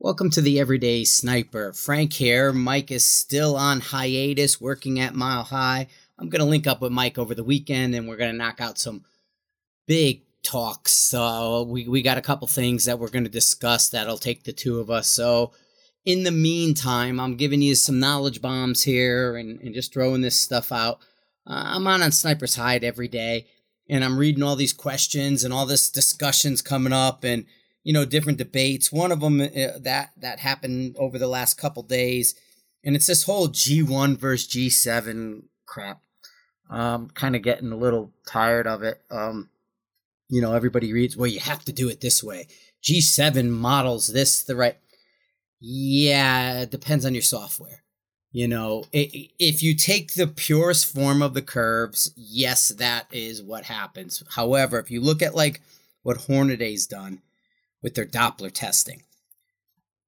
Welcome to the Everyday Sniper. Frank here. Mike is still on hiatus working at Mile High. I'm going to link up with Mike over the weekend and we're going to knock out some big talks. So we, we got a couple things that we're going to discuss that'll take the two of us. So in the meantime, I'm giving you some knowledge bombs here and, and just throwing this stuff out. Uh, I'm on on Sniper's Hide every day and I'm reading all these questions and all this discussions coming up and – you know different debates. One of them uh, that that happened over the last couple days, and it's this whole G1 versus G7 crap. Um, kind of getting a little tired of it. Um, you know, everybody reads, well, you have to do it this way. G7 models this the right. Yeah, it depends on your software. You know, it, if you take the purest form of the curves, yes, that is what happens. However, if you look at like what Hornady's done, with their Doppler testing.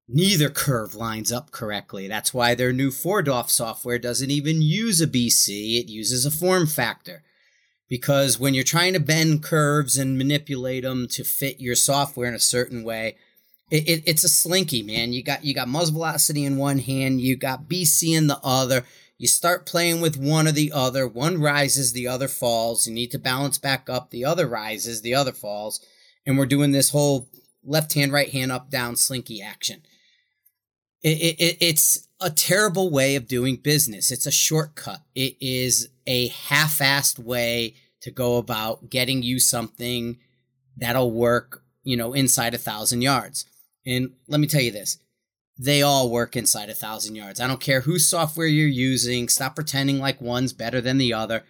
Neither curve lines up correctly. That's why their new 4DOF software doesn't even use a BC, it uses a form factor. Because when you're trying to bend curves and manipulate them to fit your software in a certain way, it, it, it's a slinky, man. You got you got muzzle velocity in one hand, you got BC in the other. You start playing with one or the other. One rises, the other falls. You need to balance back up. The other rises, the other falls. And we're doing this whole left hand, right hand, up, down, slinky action. It, it, it's a terrible way of doing business. It's a shortcut. It is a half assed way to go about getting you something that'll work, you know, inside a thousand yards. And let me tell you this they all work inside a thousand yards. I don't care whose software you're using. Stop pretending like one's better than the other.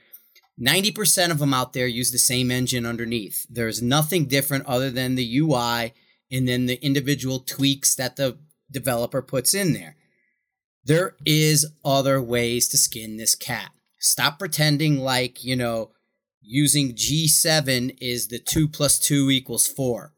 90% of them out there use the same engine underneath. There's nothing different other than the UI and then the individual tweaks that the developer puts in there. There is other ways to skin this cat. Stop pretending like, you know, using G7 is the 2 plus 2 equals 4.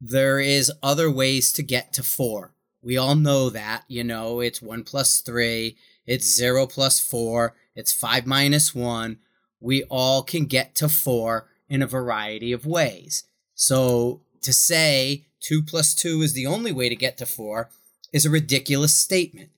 There is other ways to get to 4. We all know that, you know, it's 1 plus 3, it's 0 plus 4, it's 5 minus 1 we all can get to four in a variety of ways. So to say two plus two is the only way to get to four is a ridiculous statement.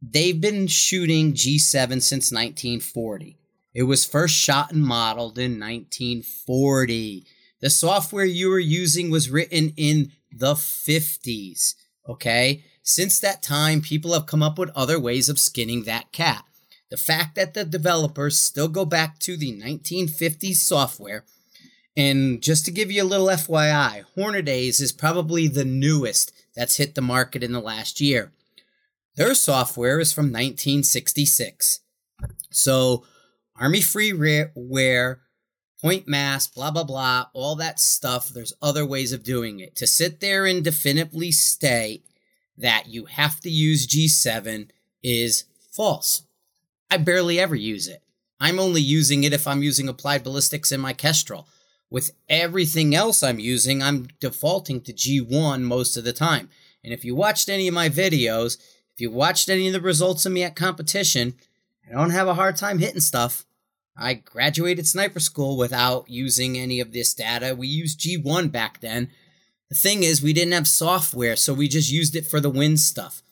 They've been shooting G7 since 1940. It was first shot and modeled in 1940. The software you were using was written in the 50s. Okay? Since that time, people have come up with other ways of skinning that cat. The fact that the developers still go back to the 1950s software, and just to give you a little FYI, Hornadys is probably the newest that's hit the market in the last year. Their software is from 1966. So, Army freeware, point mass, blah, blah, blah, all that stuff, there's other ways of doing it. To sit there and definitively state that you have to use G7 is false. I barely ever use it. I'm only using it if I'm using applied ballistics in my Kestrel. With everything else I'm using, I'm defaulting to G1 most of the time. And if you watched any of my videos, if you watched any of the results of me at competition, I don't have a hard time hitting stuff. I graduated sniper school without using any of this data. We used G1 back then. The thing is, we didn't have software, so we just used it for the win stuff.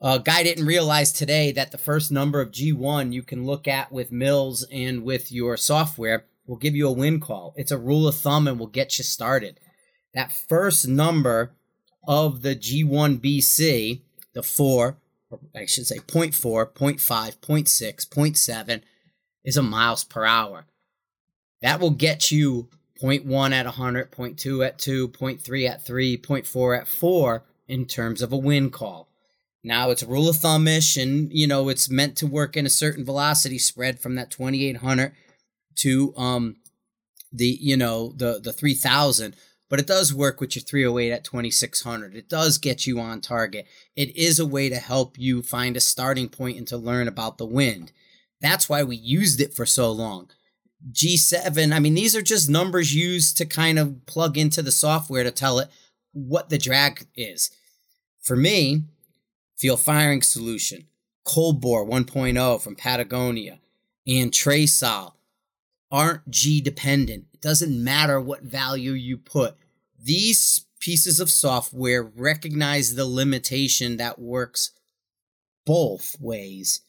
A guy didn't realize today that the first number of G1 you can look at with mills and with your software will give you a win call. It's a rule of thumb and will get you started. That first number of the G1 BC, the 4, I should say 0. 0.4, 0.5, 0.6, 0.7, is a miles per hour. That will get you 0.1 at 100, 0.2 at 2, 0.3 at 3, 0.4 at 4 in terms of a win call. Now it's rule of thumbish, and you know it's meant to work in a certain velocity spread from that 2800 to um the you know the the 3000 but it does work with your 308 at 2600 it does get you on target. It is a way to help you find a starting point and to learn about the wind. That's why we used it for so long. G7 i mean these are just numbers used to kind of plug into the software to tell it what the drag is. For me Field Firing Solution, Cold Bore 1.0 from Patagonia, and Trasol aren't G dependent. It doesn't matter what value you put. These pieces of software recognize the limitation that works both ways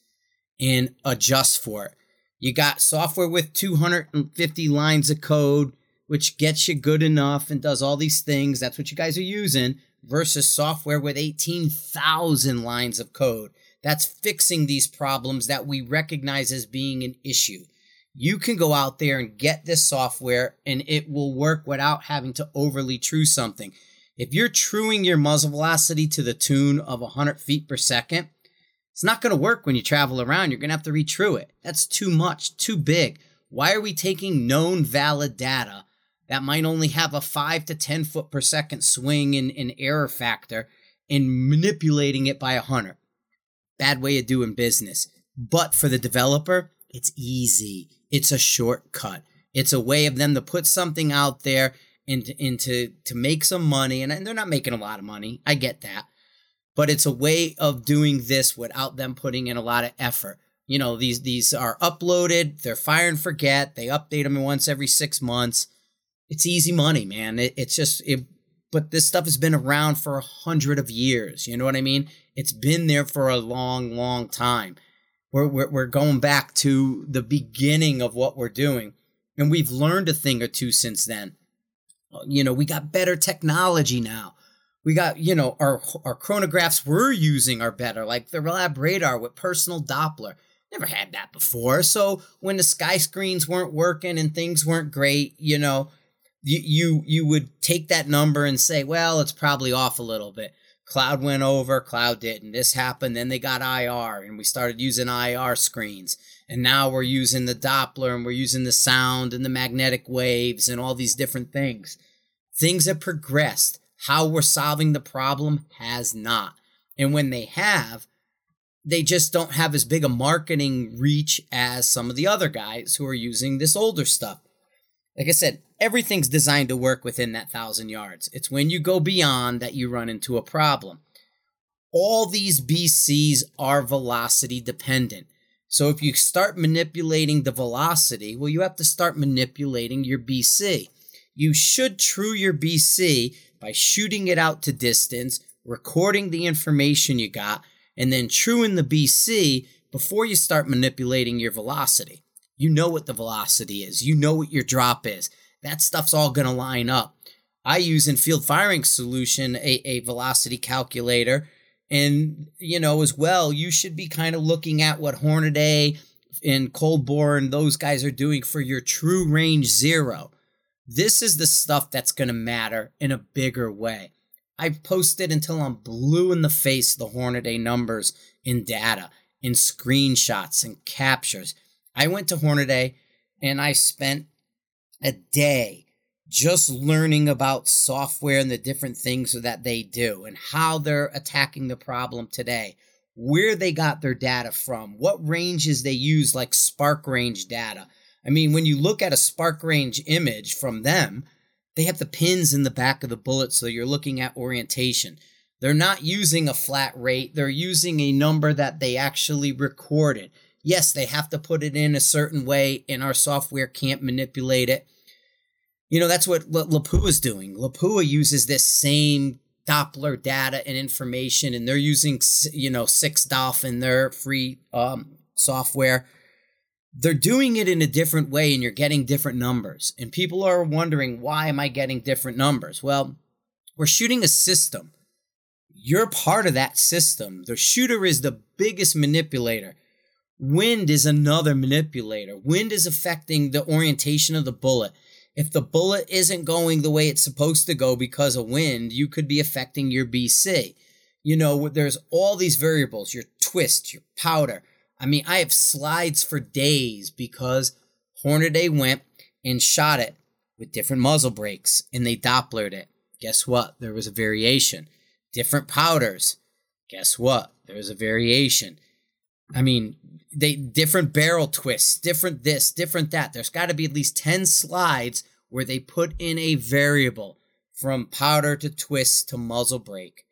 and adjust for it. You got software with 250 lines of code, which gets you good enough and does all these things. That's what you guys are using, versus software with 18,000 lines of code. That's fixing these problems that we recognize as being an issue. You can go out there and get this software and it will work without having to overly true something. If you're truing your muzzle velocity to the tune of 100 feet per second, it's not going to work when you travel around. You're going to have to retrue it. That's too much, too big. Why are we taking known valid data that might only have a 5 to 10 foot per second swing in, in error factor and manipulating it by a hunter? Bad way of doing business. But for the developer, it's easy. It's a shortcut. It's a way of them to put something out there and, and to, to make some money. And they're not making a lot of money. I get that but it's a way of doing this without them putting in a lot of effort. You know, these these are uploaded, they're fire and forget, they update them once every six months. It's easy money, man. It, it's just it, but this stuff has been around for a hundred of years. You know what I mean? It's been there for a long, long time. We're, we're, we're going back to the beginning of what we're doing, and we've learned a thing or two since then. You know, we got better technology now we got you know our our chronographs we're using are better like the lab radar with personal doppler never had that before so when the sky screens weren't working and things weren't great you know you you you would take that number and say well it's probably off a little bit. Cloud went over cloud didn't. This happened then they got ir and we started using ir screens. And now we're using the doppler and we're using the sound and the magnetic waves and all these different things. Things have progressed. How we're solving the problem has not. And when they have, they just don't have as big a marketing reach as some of the other guys who are using this older stuff. Like I said, everything's designed to work within that thousand yards. It's when you go beyond that you run into a problem. All these BCs are velocity dependent. So if you start manipulating the velocity, well, you have to start manipulating your BC. You should true your BC by shooting it out to distance, recording the information you got, and then truing the BC before you start manipulating your velocity. You know what the velocity is, you know what your drop is. That stuff's all going to line up. I use in field firing solution a, a velocity calculator. And, you know, as well, you should be kind of looking at what Hornady and Coldborn, those guys are doing for your true range zero. This is the stuff that's going to matter in a bigger way. I've posted until I'm blue in the face the Hornady numbers in data, in screenshots and captures. I went to Hornady and I spent a day just learning about software and the different things that they do and how they're attacking the problem today, where they got their data from, what ranges they use, like Spark range data, I mean, when you look at a spark range image from them, they have the pins in the back of the bullet, so you're looking at orientation. They're not using a flat rate, they're using a number that they actually recorded. Yes, they have to put it in a certain way, and our software can't manipulate it. You know, that's what Lapua is doing. Lapua uses this same Doppler data and information, and they're using, you know, 6DoF in their free um, software they're doing it in a different way and you're getting different numbers. And people are wondering, why am I getting different numbers? Well, we're shooting a system. You're part of that system. The shooter is the biggest manipulator. Wind is another manipulator. Wind is affecting the orientation of the bullet. If the bullet isn't going the way it's supposed to go because of wind, you could be affecting your BC. You know, there's all these variables your twist, your powder I mean, I have slides for days because Hornady went and shot it with different muzzle brakes and they Dopplered it. Guess what? There was a variation. Different powders. Guess what? There was a variation. I mean, they different barrel twists, different this, different that. There's got to be at least 10 slides where they put in a variable from powder to twist to muzzle brake.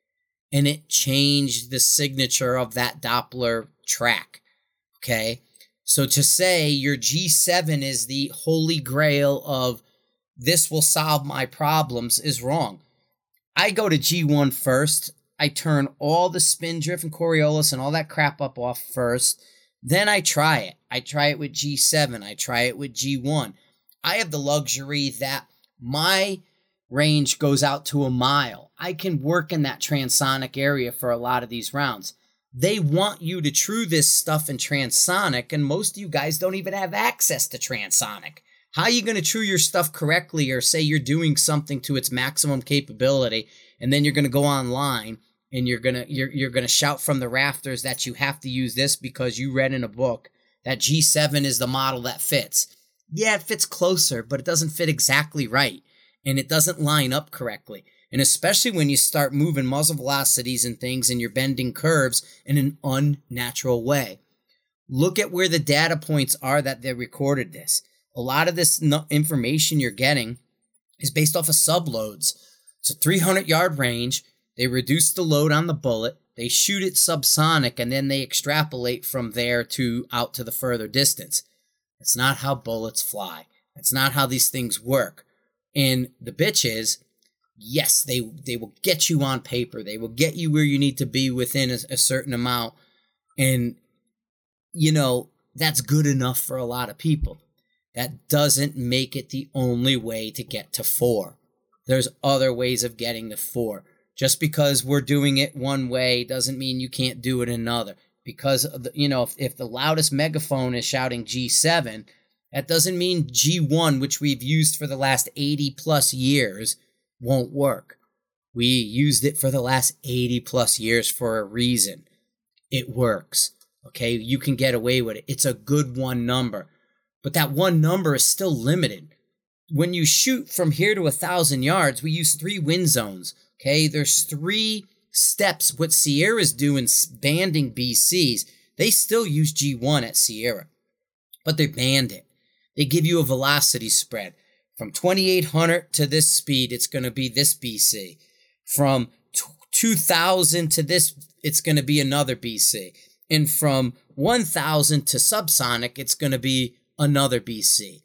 And it changed the signature of that Doppler track. Okay. So to say your G7 is the holy grail of this will solve my problems is wrong. I go to G1 first. I turn all the spin drift and Coriolis and all that crap up off first. Then I try it. I try it with G7. I try it with G1. I have the luxury that my range goes out to a mile. I can work in that transonic area for a lot of these rounds. They want you to true this stuff in transonic, and most of you guys don't even have access to transonic. How are you going to true your stuff correctly or say you're doing something to its maximum capability and then you're going to go online and you're to you're, you're to shout from the rafters that you have to use this because you read in a book that G7 is the model that fits. Yeah, it fits closer, but it doesn't fit exactly right and it doesn't line up correctly. And especially when you start moving muzzle velocities and things and you're bending curves in an unnatural way. Look at where the data points are that they recorded this. A lot of this information you're getting is based off of subloads. It's a 300 yard range. They reduce the load on the bullet. They shoot it subsonic and then they extrapolate from there to out to the further distance. That's not how bullets fly. That's not how these things work. And the bitch is, yes, they they will get you on paper. They will get you where you need to be within a, a certain amount. And you know, that's good enough for a lot of people. That doesn't make it the only way to get to four. There's other ways of getting to four. Just because we're doing it one way doesn't mean you can't do it another. Because, the, you know, if, if the loudest megaphone is shouting G7, that doesn't mean G1, which we've used for the last 80 plus years, won't work. We used it for the last 80 plus years for a reason. It works. Okay. You can get away with it. It's a good one number, but that one number is still limited. When you shoot from here to a thousand yards, we use three wind zones. Okay. There's three steps. What Sierra's doing banding BCs, they still use G1 at Sierra, but they band it. They give you a velocity spread. From 2800 to this speed, it's going to be this BC. From 2000 to this, it's going to be another BC. And from 1000 to subsonic, it's going to be another BC.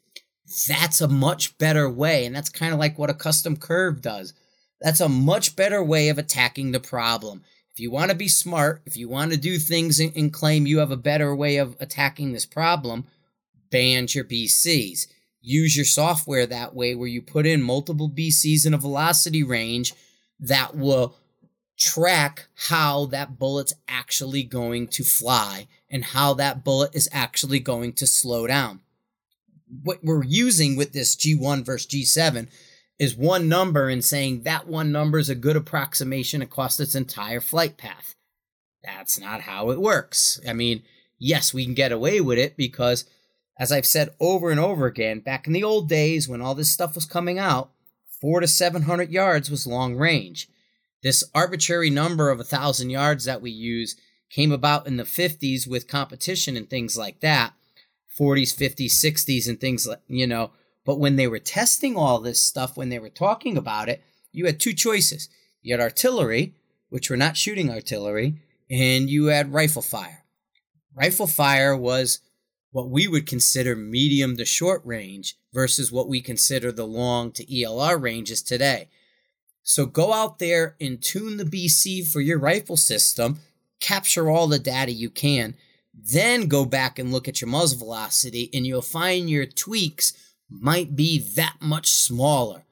That's a much better way. And that's kind of like what a custom curve does. That's a much better way of attacking the problem. If you want to be smart, if you want to do things and, claim you have a better way of attacking this problem, ban your BCs. Use your software that way where you put in multiple BCs in a velocity range that will track how that bullet's actually going to fly and how that bullet is actually going to slow down. What we're using with this G1 versus G7 is one number and saying that one number is a good approximation across its entire flight path. That's not how it works. I mean, yes, we can get away with it because as I've said over and over again, back in the old days when all this stuff was coming out, four to 700 yards was long range. This arbitrary number of a thousand yards that we use came about in the 50s with competition and things like that 40s, 50s, 60s, and things like, you know. But when they were testing all this stuff, when they were talking about it, you had two choices. You had artillery, which were not shooting artillery, and you had rifle fire. Rifle fire was what we would consider medium to short range versus what we consider the long to ELR ranges today. So go out there and tune the BC for your rifle system, capture all the data you can, then go back and look at your muzzle velocity, and you'll find your tweaks might be that much smaller.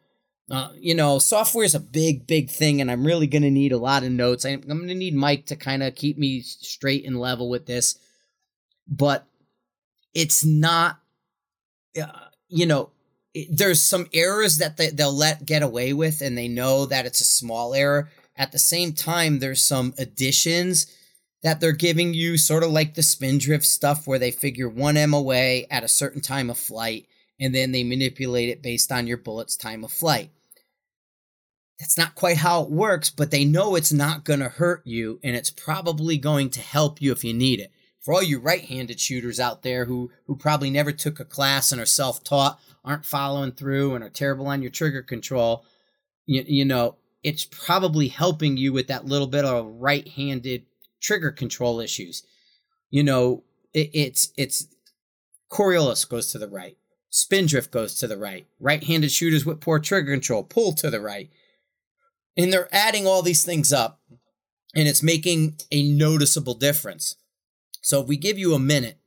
Uh, you know, software is a big, big thing, and I'm really going to need a lot of notes. I'm, going to need Mike to kind of keep me straight and level with this. But it's not, uh, you know, it, there's some errors that they, they'll let get away with, and they know that it's a small error. At the same time, there's some additions that they're giving you, sort of like the spindrift stuff, where they figure one MOA at a certain time of flight, and then they manipulate it based on your bullet's time of flight. That's not quite how it works, but they know it's not going to hurt you, and it's probably going to help you if you need it for all you right-handed shooters out there who who probably never took a class and are self-taught, aren't following through and are terrible on your trigger control, you, you know, it's probably helping you with that little bit of right-handed trigger control issues. You know, it, it's it's Coriolis goes to the right. Spindrift goes to the right. Right-handed shooters with poor trigger control pull to the right. And they're adding all these things up and it's making a noticeable difference. So if we give you a minute,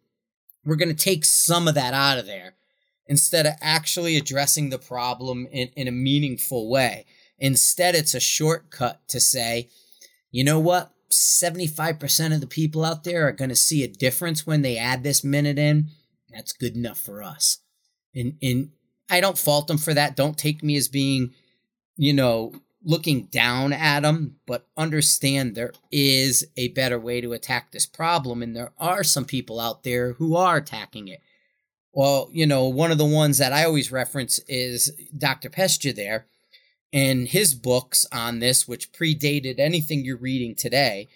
we're going to take some of that out of there instead of actually addressing the problem in, in a meaningful way. Instead, it's a shortcut to say, you know what? 75% of the people out there are going to see a difference when they add this minute in. That's good enough for us. And, and I don't fault them for that. Don't take me as being, you know, looking down at them, but understand there is a better way to attack this problem. And there are some people out there who are attacking it. Well, you know, one of the ones that I always reference is Dr. Pejsa there and his books on this, which predated anything you're reading today.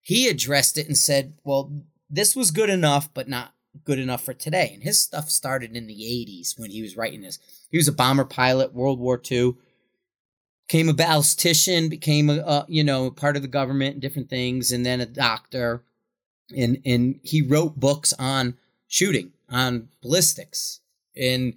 He addressed it and said, well, this was good enough, but not good enough for today. And his stuff started in the 80s when he was writing this. He was a bomber pilot, World War II became a ballistician, became a, a, you know part of the government and different things, and then a doctor, and and he wrote books on shooting, on ballistics, and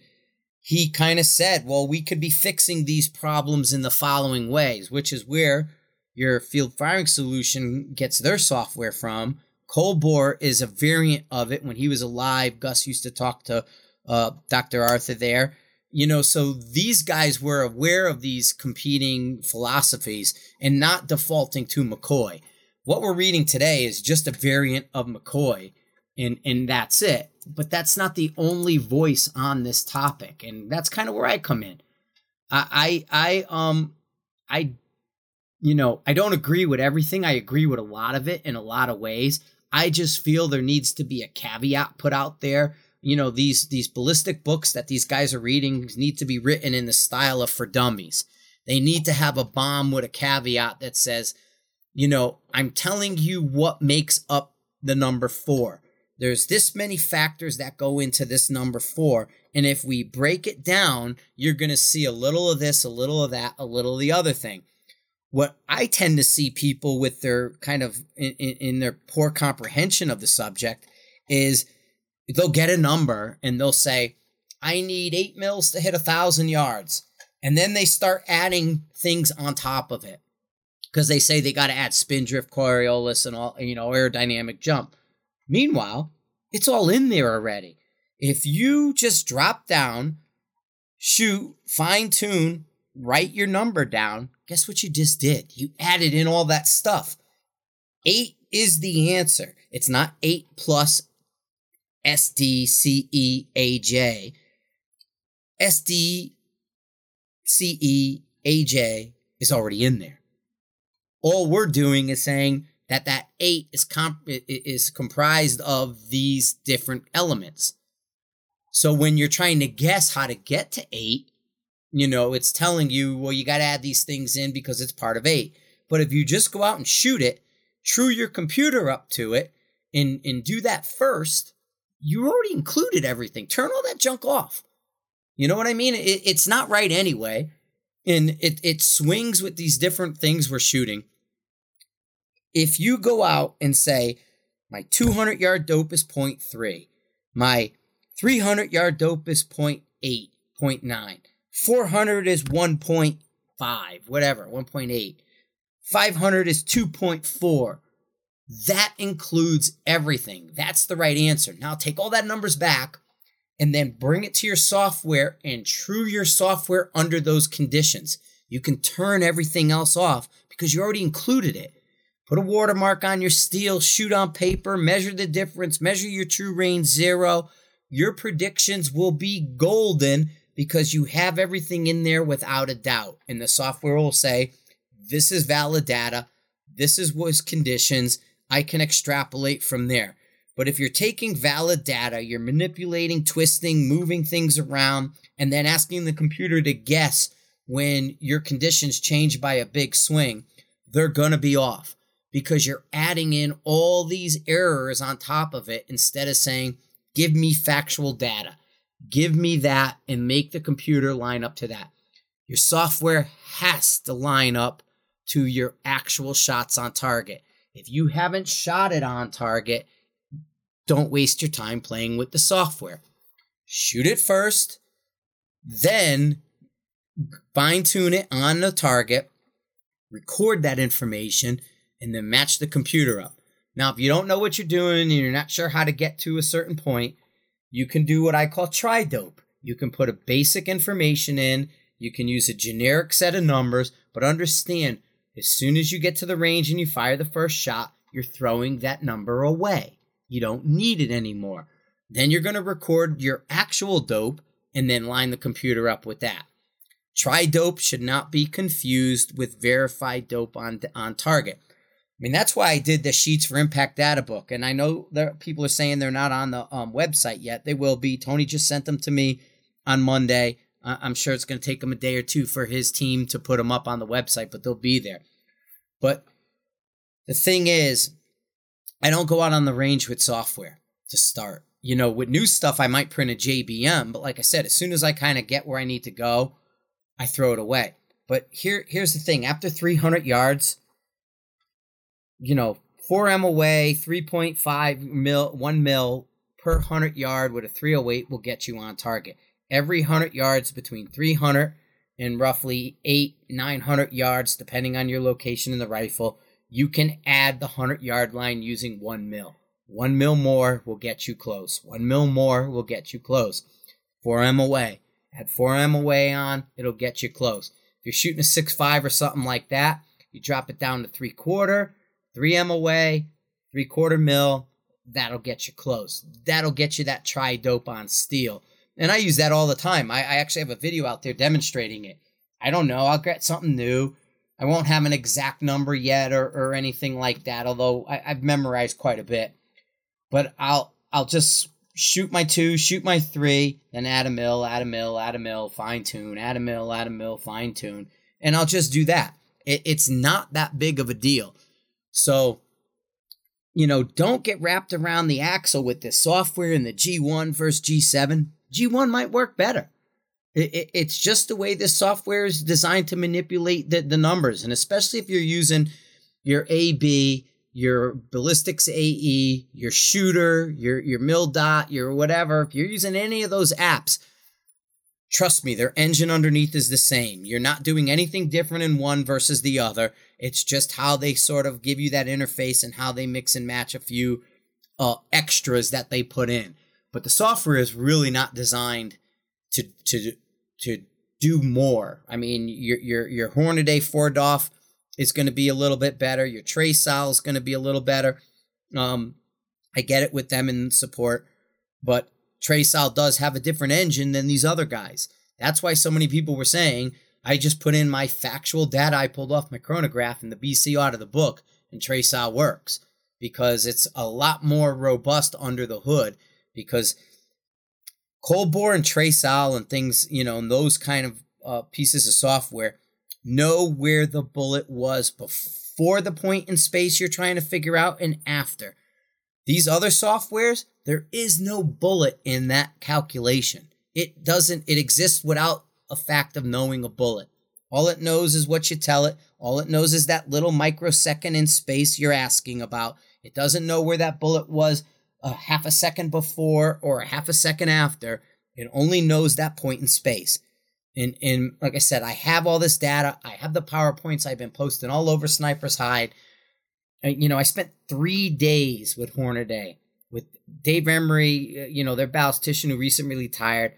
he kind of said, well, we could be fixing these problems in the following ways, which is where your field firing solution gets their software from. Cold Bore is a variant of it. When he was alive, Gus used to talk to uh, Dr. Arthur there you know, so these guys were aware of these competing philosophies and not defaulting to McCoy. What we're reading today is just a variant of McCoy, and and that's it. But that's not the only voice on this topic, and that's kind of where I come in. I I, I um I you know, I don't agree with everything. I agree with a lot of it in a lot of ways. I just feel there needs to be a caveat put out there. You know these these ballistic books that these guys are reading need to be written in the style of for dummies. They need to have a bomb with a caveat that says you know i'm telling you what makes up the number 4 there's this many factors that go into this number 4 and if we break it down you're going to see a little of this a little of that a little of the other thing what i tend to see people with their kind of in, in their poor comprehension of the subject is they'll get a number and they'll say, I need eight mils to hit a thousand yards. And then they start adding things on top of it because they say they got to add spin drift, Coriolis, and all, you know, aerodynamic jump. Meanwhile, it's all in there already. If you just drop down, shoot, fine tune, write your number down, guess what you just did? You added in all that stuff. Eight is the answer. It's not eight plus S D C E A J. S D C E A J is already in there. All we're doing is saying that that eight is comp- is comprised of these different elements. So when you're trying to guess how to get to eight, you know, it's telling you, well, you got to add these things in because it's part of eight. But if you just go out and shoot it, true your computer up to it, and, and do that first, you already included everything. Turn all that junk off. You know what I mean? It, it's not right anyway. And it, it swings with these different things we're shooting. If you go out and say, my 200 yard dope is 0.3, my 300 yard dope is 0.8, 0.9, 400 is 1.5, whatever, 1.8, 500 is 2.4, that includes everything. That's the right answer. Now take all that numbers back and then bring it to your software and true your software under those conditions. You can turn everything else off because you already included it. Put a watermark on your steel, shoot on paper, measure the difference, measure your true range zero. Your predictions will be golden because you have everything in there without a doubt. And the software will say, this is valid data. This is what's conditions. I can extrapolate from there. But if you're taking valid data, you're manipulating, twisting, moving things around, and then asking the computer to guess when your conditions change by a big swing, they're going to be off because you're adding in all these errors on top of it instead of saying, give me factual data. Give me that and make the computer line up to that. Your software has to line up to your actual shots on target. If you haven't shot it on target, don't waste your time playing with the software. Shoot it first, then fine tune it on the target, record that information, and then match the computer up. Now, if you don't know what you're doing and you're not sure how to get to a certain point, you can do what I call try dope. You can put a basic information in, you can use a generic set of numbers, but understand as soon as you get to the range and you fire the first shot, you're throwing that number away. You don't need it anymore. Then you're going to record your actual dope and then line the computer up with that. Try dope should not be confused with verified dope on, on target. I mean, that's why I did the Sheets for Impact data book. And I know there people are saying they're not on the um, website yet. They will be. Tony just sent them to me on Monday. I'm sure it's going to take him a day or two for his team to put them up on the website, but they'll be there. But the thing is, I don't go out on the range with software to start. You know, with new stuff, I might print a JBM, but like I said, as soon as I kind of get where I need to go, I throw it away. But here, here's the thing: after 300 yards, you know, 4M away, 3.5 mil, 1 mil per 100 yard with a 308 will get you on target. Every 100 yards between 300 and roughly 8, 900 yards, depending on your location in the rifle, you can add the 100 yard line using 1 mil. 1 mil more will get you close. 1 mil more will get you close. 4M away. Add 4M away on, it'll get you close. If you're shooting a 6.5 or something like that, you drop it down to 3 quarter 3M away, three quarter mil, that'll get you close. That'll get you that tri dope on steel. And I use that all the time. I, I, actually have a video out there demonstrating it. I don't know. I'll get something new. I won't have an exact number yet or, or anything like that, although I, I've memorized quite a bit. But I'll I'll just shoot my two, shoot my three, then add a mill, add a mill, add a mill, fine tune, add a mill, add a mill, fine tune, and I'll just do that. It, it's not that big of a deal. So, you know, don't get wrapped around the axle with this software in the G1 versus G7. G1 might work better. It, it, it's just the way this software is designed to manipulate the, the numbers. And especially if you're using your AB, your ballistics AE, your shooter, your, your mil dot, your whatever, if you're using any of those apps, Trust me, their engine underneath is the same. You're not doing anything different in one versus the other. It's just how they sort of give you that interface and how they mix and match a few uh, extras that they put in. But the software is really not designed to to to do more. I mean, your your your Hornady 4DOF is going to be a little bit better. Your Trasol is going to be a little better. Um, I get it with them in support, but Trasol does have a different engine than these other guys. That's why so many people were saying, I just put in my factual data I pulled off my chronograph and the BC out of the book, and Trasol works because it's a lot more robust under the hood. Because cold bore and Trasol and things, you know, and those kind of uh, pieces of software know where the bullet was before the point in space you're trying to figure out and after. These other softwares, there is no bullet in that calculation. It doesn't, it exists without a fact of knowing a bullet. All it knows is what you tell it. All it knows is that little microsecond in space you're asking about. It doesn't know where that bullet was a half a second before or a half a second after. It only knows that point in space. And, and like I said, I have all this data. I have the PowerPoints I've been posting all over Sniper's Hide. You know, I spent three days with Hornady, with Dave Emary, uh, you know, their ballistician who recently retired.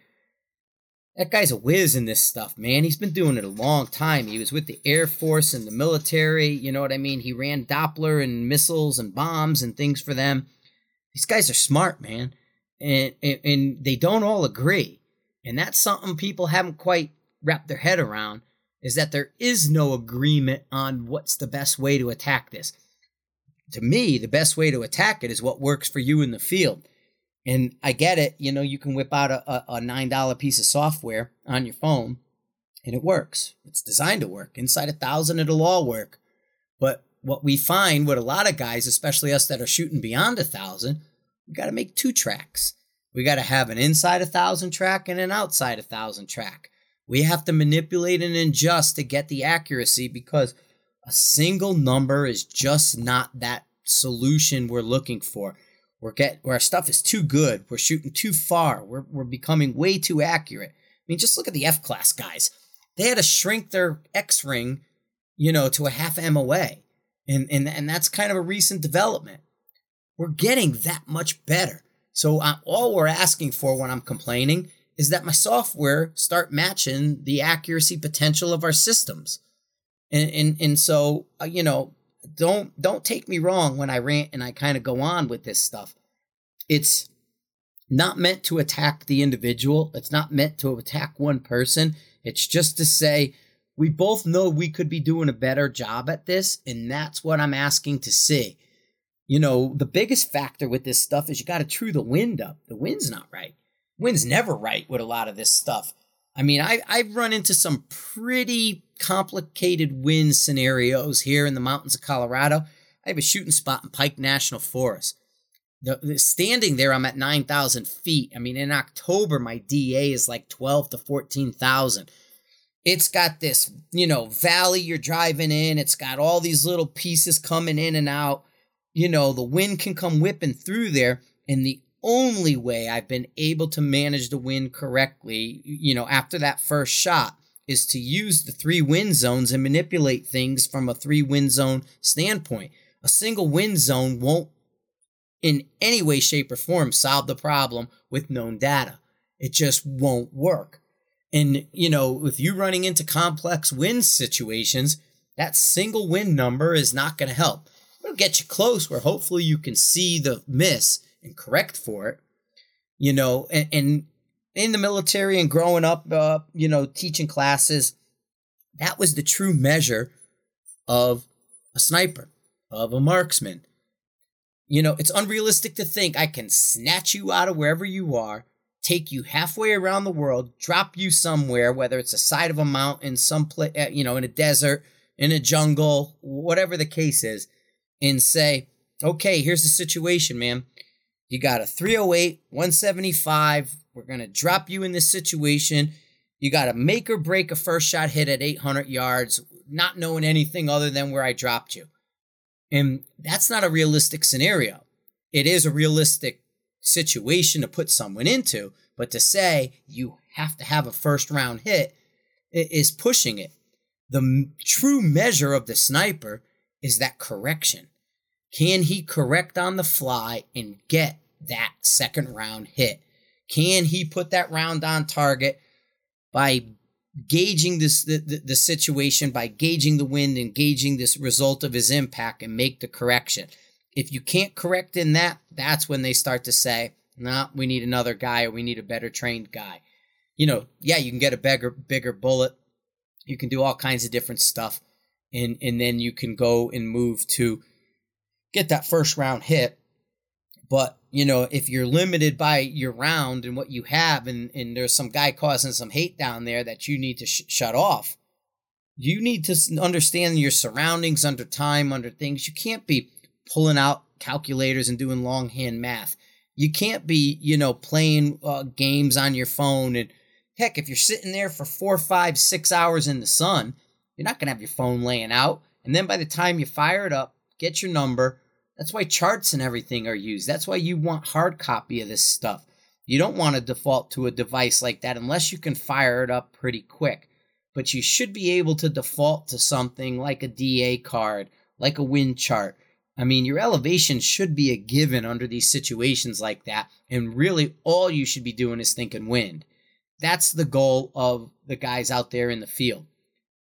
That guy's a whiz in this stuff, man. He's been doing it a long time. He was with the Air Force and the military. You know what I mean? He ran Doppler and missiles and bombs and things for them. These guys are smart, man. And, and, and they don't all agree. And that's something people haven't quite wrapped their head around is that there is no agreement on what's the best way to attack this to me, the best way to attack it is what works for you in the field. And I get it, you know, you can whip out a, a $9 piece of software on your phone and it works. It's designed to work. Inside a thousand, it'll all work. But what we find with a lot of guys, especially us that are shooting beyond a thousand, we got to make two tracks. We got to have an inside a thousand track and an outside a thousand track. We have to manipulate and adjust to get the accuracy because a single number is just not that solution we're looking for. We're get where our stuff is too good. We're shooting too far. We're we're becoming way too accurate. I mean, just look at the F class guys. They had to shrink their X ring you know, to a half MOA. And, and, and that's kind of a recent development. We're getting that much better. So uh, all we're asking for when I'm complaining is that my software start matching the accuracy potential of our systems. And, and, and so, uh, you know, don't, don't take me wrong when I rant and I kind of go on with this stuff. It's not meant to attack the individual. It's not meant to attack one person. It's just to say, we both know we could be doing a better job at this. And that's what I'm asking to see. You know, the biggest factor with this stuff is you got to true the wind up. The wind's not right. Wind's never right with a lot of this stuff. I mean, I, I've run into some pretty complicated wind scenarios here in the mountains of Colorado. I have a shooting spot in Pike National Forest. The, the, standing there, I'm at 9,000 feet. I mean, in October, my DA is like 12 to 14,000. It's got this, you know, valley you're driving in. It's got all these little pieces coming in and out. You know, the wind can come whipping through there. And the only way I've been able to manage the wind correctly, you know, after that first shot is to use the three wind zones and manipulate things from a three wind zone standpoint. A single wind zone won't in any way, shape, or form solve the problem with known data. It just won't work. And, you know, with you running into complex wind situations, that single wind number is not going to help. It'll get you close where hopefully you can see the miss and correct for it. You know, and, and in the military and growing up, uh, you know, teaching classes, that was the true measure of a sniper, of a marksman, you know, it's unrealistic to think I can snatch you out of wherever you are, take you halfway around the world, drop you somewhere, whether it's a side of a mountain, some place, eh, you know, in a desert, in a jungle, whatever the case is, and say, okay, here's the situation, man. You got a 308, 175. We're going to drop you in this situation. You got to make or break a first shot hit at 800 yards, not knowing anything other than where I dropped you. And that's not a realistic scenario. It is a realistic situation to put someone into, but to say you have to have a first round hit is pushing it. The m- true measure of the sniper is that correction. Can he correct on the fly and get that second round hit? Can he put that round on target by gauging this the, the, the, situation by gauging the wind and gauging this result of his impact and make the correction. If you can't correct in that, that's when they start to say, "No, nah, we need another guy or we need a better trained guy." You know, yeah, you can get a bigger bigger bullet. You can do all kinds of different stuff and and then you can go and move to get that first round hit. But you know, if you're limited by your round and what you have, and, and there's some guy causing some hate down there that you need to sh- shut off, you need to understand your surroundings under time, under things. You can't be pulling out calculators and doing longhand math. You can't be, you know, playing uh, games on your phone. And heck, if you're sitting there for four, five, six hours in the sun, you're not going to have your phone laying out. And then by the time you fire it up, get your number, that's why charts and everything are used. That's why you want hard copy of this stuff. You don't want to default to a device like that unless you can fire it up pretty quick. But you should be able to default to something like a DA card, like a wind chart. I mean, your elevation should be a given under these situations like that. And really, all you should be doing is thinking wind. That's the goal of the guys out there in the field.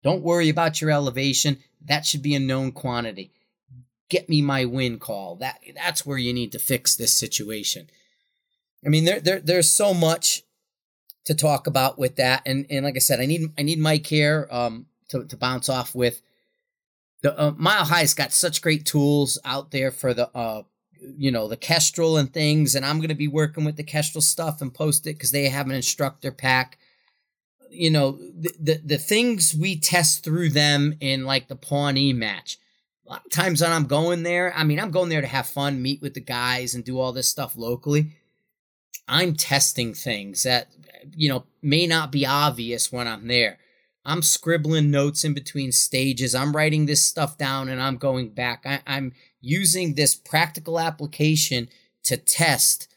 Don't worry about your elevation. That should be a known quantity get me my win call. That that's where you need to fix this situation. I mean, there, there there's so much to talk about with that, and and like I said, I need I need Mike here um to to bounce off with. The uh, Mile High's got such great tools out there for the uh you know the Kestrel and things, and I'm gonna be working with the Kestrel stuff and post it because they have an instructor pack. You know the, the the things we test through them in like the Pawnee match a lot of times when I'm going there, I mean, I'm going there to have fun, meet with the guys, and do all this stuff locally. I'm testing things that, you know, may not be obvious when I'm there. I'm scribbling notes in between stages. I'm writing this stuff down and I'm going back. I, am using this practical application to test,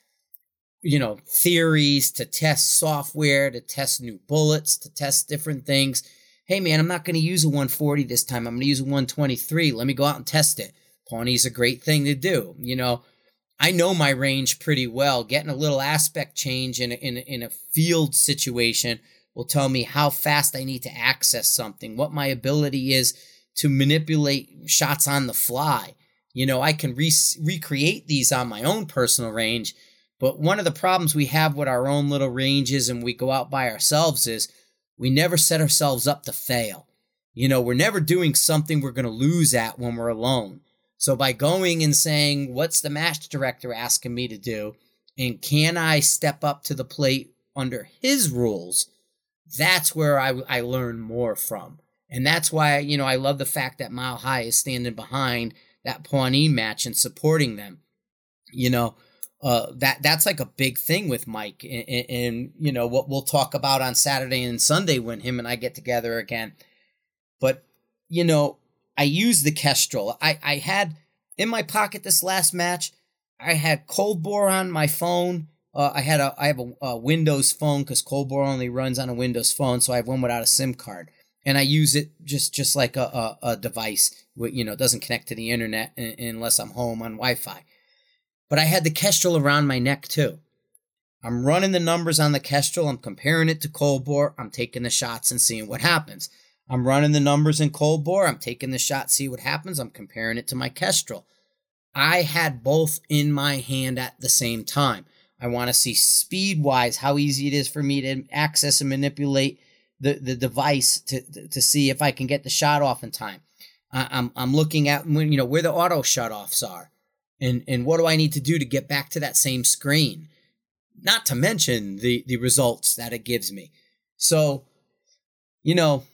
you know, theories, to test software, to test new bullets, to test different things hey man, I'm not going to use a 140 this time. I'm going to use a 123. Let me go out and test it. Pawnee's a great thing to do. You know, I know my range pretty well. Getting a little aspect change in a, in a, in a field situation will tell me how fast I need to access something, what my ability is to manipulate shots on the fly. You know, I can re- recreate these on my own personal range, but one of the problems we have with our own little ranges and we go out by ourselves is we never set ourselves up to fail. You know, we're never doing something we're going to lose at when we're alone. So by going and saying, what's the match director asking me to do? And can I step up to the plate under his rules? That's where I, I learn more from. And that's why, you know, I love the fact that Mile High is standing behind that Pawnee match and supporting them. You know, uh, that that's like a big thing with Mike, and, and, and, you know what we'll talk about on Saturday and Sunday when him and I get together again. But you know, I use the Kestrel. I I had in my pocket this last match. I had Cold Bore on my phone. Uh, I had a I have a, a Windows phone because Cold Bore only runs on a Windows phone, so I have one without a SIM card, and I use it just just like a a, a device. You know, doesn't connect to the internet unless I'm home on Wi-Fi. But I had the Kestrel around my neck too. I'm running the numbers on the Kestrel. I'm comparing it to cold bore. I'm taking the shots and seeing what happens. I'm running the numbers in cold bore. I'm taking the shot, see what happens. I'm comparing it to my Kestrel. I had both in my hand at the same time. I want to see speed wise how easy it is for me to access and manipulate the, the device to, to see if I can get the shot off in time. I'm, I'm looking at when, you know, where the auto shut offs are and and what do I need to do to get back to that same screen? Not to mention the the results that it gives me. So, you know,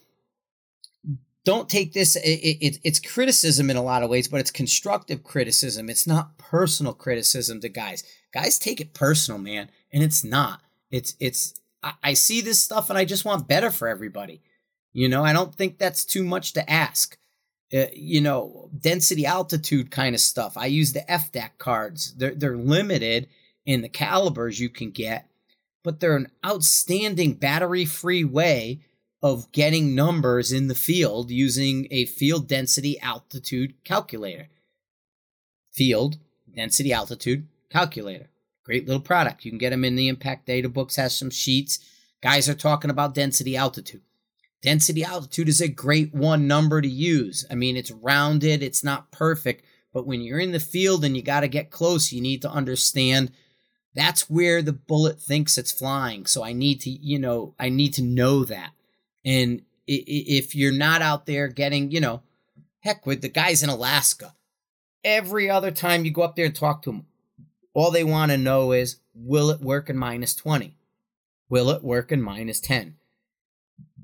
don't take this. It, it, it's criticism in a lot of ways, but it's constructive criticism. It's not personal criticism to guys. Guys take it personal, man, and it's not. It's it's. I, I see this stuff and I just want better for everybody. You know, I don't think that's too much to ask uh, you know, density altitude kind of stuff. I use the FDAC cards. They're, they're limited in the calibers you can get, but they're an outstanding battery free way of getting numbers in the field using a field density altitude calculator. Field density altitude calculator. Great little product. You can get them in the impact data books, has some sheets. Guys are talking about density altitude. Density altitude is a great one number to use. I mean, it's rounded, it's not perfect, but when you're in the field and you got to get close, you need to understand that's where the bullet thinks it's flying. So I need to, you know, I need to know that. And if you're not out there getting, you know, heck with the guys in Alaska, every other time you go up there and talk to them, all they want to know is, will it work in minus 20? Will it work in minus 10?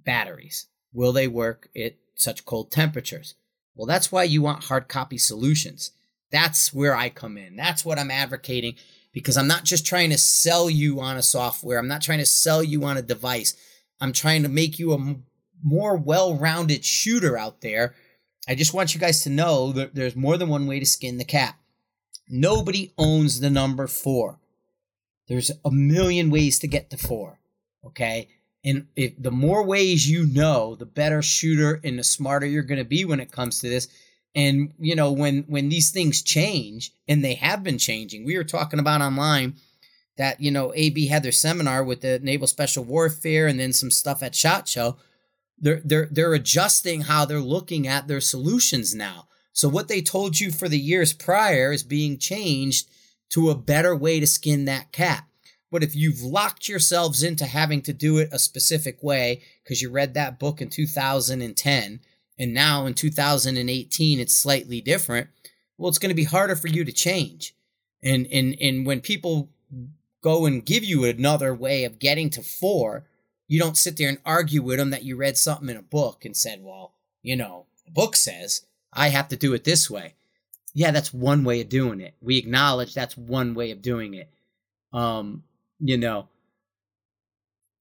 Batteries. Will they work at such cold temperatures? Well, that's why you want hard copy solutions. That's where I come in. That's what I'm advocating because I'm not just trying to sell you on a software. I'm not trying to sell you on a device. I'm trying to make you a more well rounded shooter out there. I just want you guys to know that there's more than one way to skin the cat. Nobody owns the number four. There's a million ways to get to four. Okay and if the more ways you know the better shooter and the smarter you're going to be when it comes to this. And you know when when these things change and they have been changing we were talking about online that you know ab had their seminar with the naval special warfare and then some stuff at shot show. They're they're they're adjusting how they're looking at their solutions now. So what they told you for the years prior is being changed to a better way to skin that cat but if you've locked yourselves into having to do it a specific way because you read that book in 2010 and now in 2018 it's slightly different, well, it's going to be harder for you to change. And, and, and when people go and give you another way of getting to four, you don't sit there and argue with them that you read something in a book and said, well, you know, the book says I have to do it this way. Yeah, that's one way of doing it. We acknowledge that's one way of doing it. Um, you know,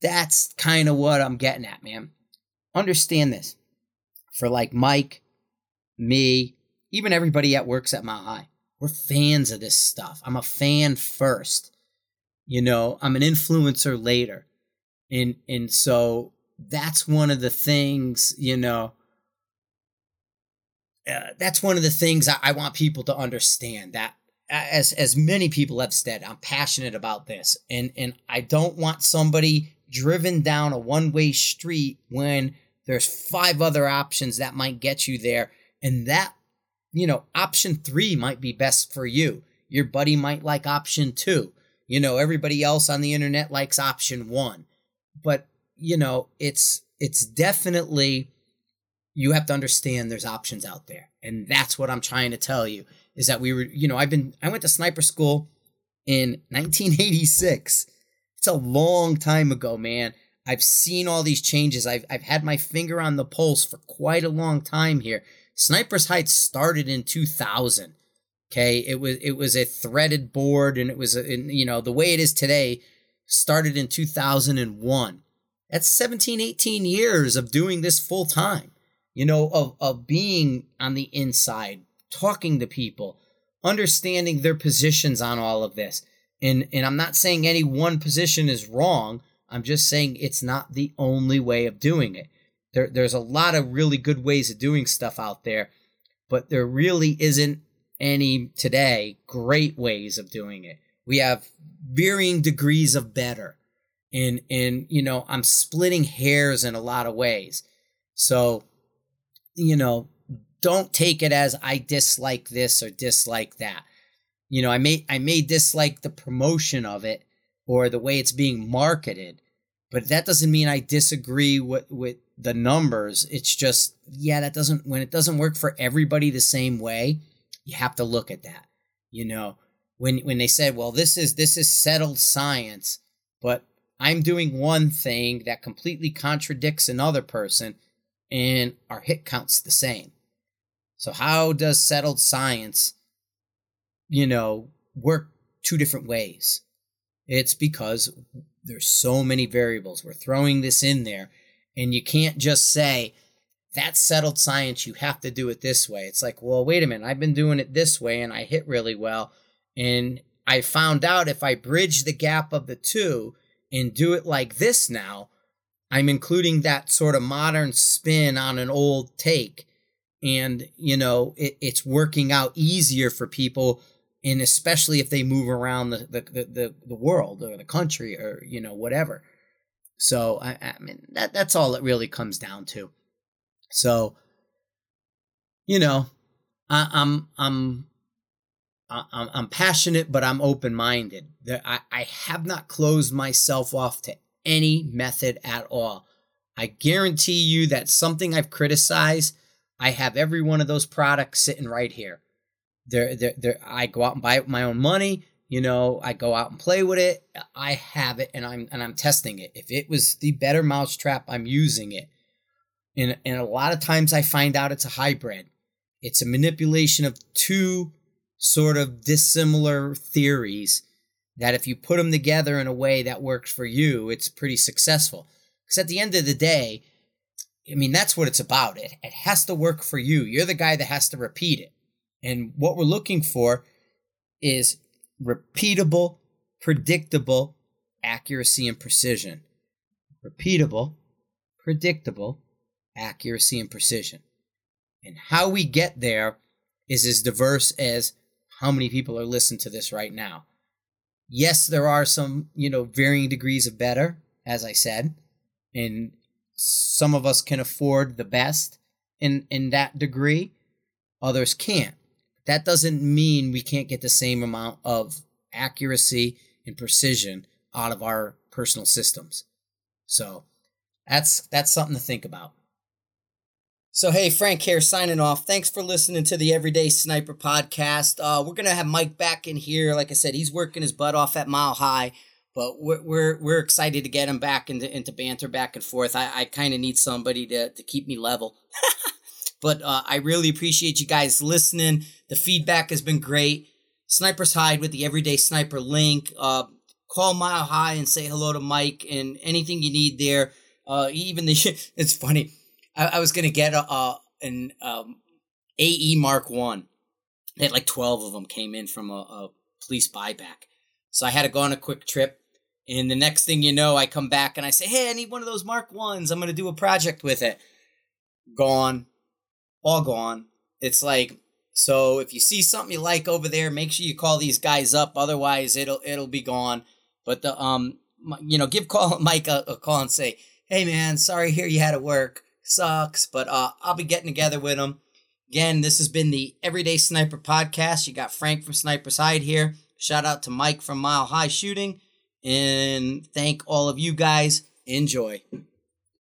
that's kind of what I'm getting at, man. Understand this. For like Mike, me, even everybody that works at Mile High, we're fans of this stuff. I'm a fan first. You know, I'm an influencer later. And and so that's one of the things, you know, uh, that's one of the things I, I want people to understand that as as many people have said, I'm passionate about this, and and I don't want somebody driven down a one way street when there's five other options that might get you there, and that you know option three might be best for you. Your buddy might like option two. You know, everybody else on the internet likes option one, but you know, it's it's definitely you have to understand there's options out there, and that's what I'm trying to tell you is that we were, you know, I've been, I went to sniper school in 1986. It's a long time ago, man. I've seen all these changes. I've, I've had my finger on the pulse for quite a long time here. Sniper's Hide started in 2000. Okay, it was it was a threaded board, and it was you know the way it is today. Started in 2001. That's 17, 18 years of doing this full time. You know, of of being on the inside, talking to people, understanding their positions on all of this. And and I'm not saying any one position is wrong. I'm just saying it's not the only way of doing it. There, there's a lot of really good ways of doing stuff out there, but there really isn't any today great ways of doing it. We have varying degrees of better. And and you know, I'm splitting hairs in a lot of ways. So, you know, don't take it as I dislike this or dislike that. You know, I may I may dislike the promotion of it or the way it's being marketed, but that doesn't mean I disagree with with the numbers. It's just yeah, that doesn't when it doesn't work for everybody the same way, you have to look at that. You know, when when they said, "Well, this is this is settled science," but I'm doing one thing that completely contradicts another person and our hit count's the same so how does settled science, you know, work two different ways? It's because there's so many variables. We're throwing this in there and you can't just say that's settled science, you have to do it this way. It's like, well, wait a minute, I've been doing it this way and I hit really well and I found out if I bridge the gap of the two and do it like this now, I'm including that sort of modern spin on an old take and you know it, it's working out easier for people and especially if they move around the, the, the, the, world or the country or you know whatever so I, I mean that that's all it really comes down to so you know I, i'm i'm I'm, I'm passionate, but I'm open minded. I, I have not closed myself off to any method at all. I guarantee you that something I've criticized I have every one of those products sitting right here. They're, they're, they're, I go out and buy it with my own money. You know, I go out and play with it. I have it and I'm and I'm testing it. If it was the better mousetrap, I'm using it. And and a lot of times I find out it's a hybrid. It's a manipulation of two sort of dissimilar theories that if you put them together in a way that works for you, it's pretty successful. Because at the end of the day, I mean, that's what it's about. It, it has to work for you. You're the guy that has to repeat it. And what we're looking for is repeatable, predictable accuracy and precision. Repeatable, predictable accuracy and precision. And how we get there is as diverse as how many people are listening to this right now. Yes, there are some, you know, varying degrees of better, as I said, and some of us can afford the best in in that degree others can't. That doesn't mean we can't get the same amount of accuracy and precision out of our personal systems. So that's that's something to think about. So hey frank here signing off. Thanks for listening to the everyday sniper podcast. Uh, we're gonna have mike back in here. Like i said he's working his butt off at mile high but we're we're, we're excited to get him back into into banter back and forth. I, I kind of need somebody to to keep me level. but uh, I really appreciate you guys listening. The feedback has been great. Sniper's Hide with the Everyday Sniper link. Uh, call Mile High and say hello to Mike and anything you need there. Uh, even the it's funny. I, I was gonna get a, a an um, AE Mark One. They had like twelve of them came in from a, a police buyback. So I had to go on a quick trip And the next thing you know, I come back and I say, Hey, I need one of those Mark ones. I'm going to do a project with it. Gone. All gone. It's like, so if you see something you like over there, make sure you call these guys up. Otherwise, it'll it'll be gone. But the um, you know, give call Mike a, a call and say, "Hey man, sorry here you had to work. Sucks, but uh, I'll be getting together with him." Again, this has been the Everyday Sniper podcast. You got Frank from Sniper's Hide here. Shout out to Mike from Mile High Shooting, and thank all of you guys. Enjoy.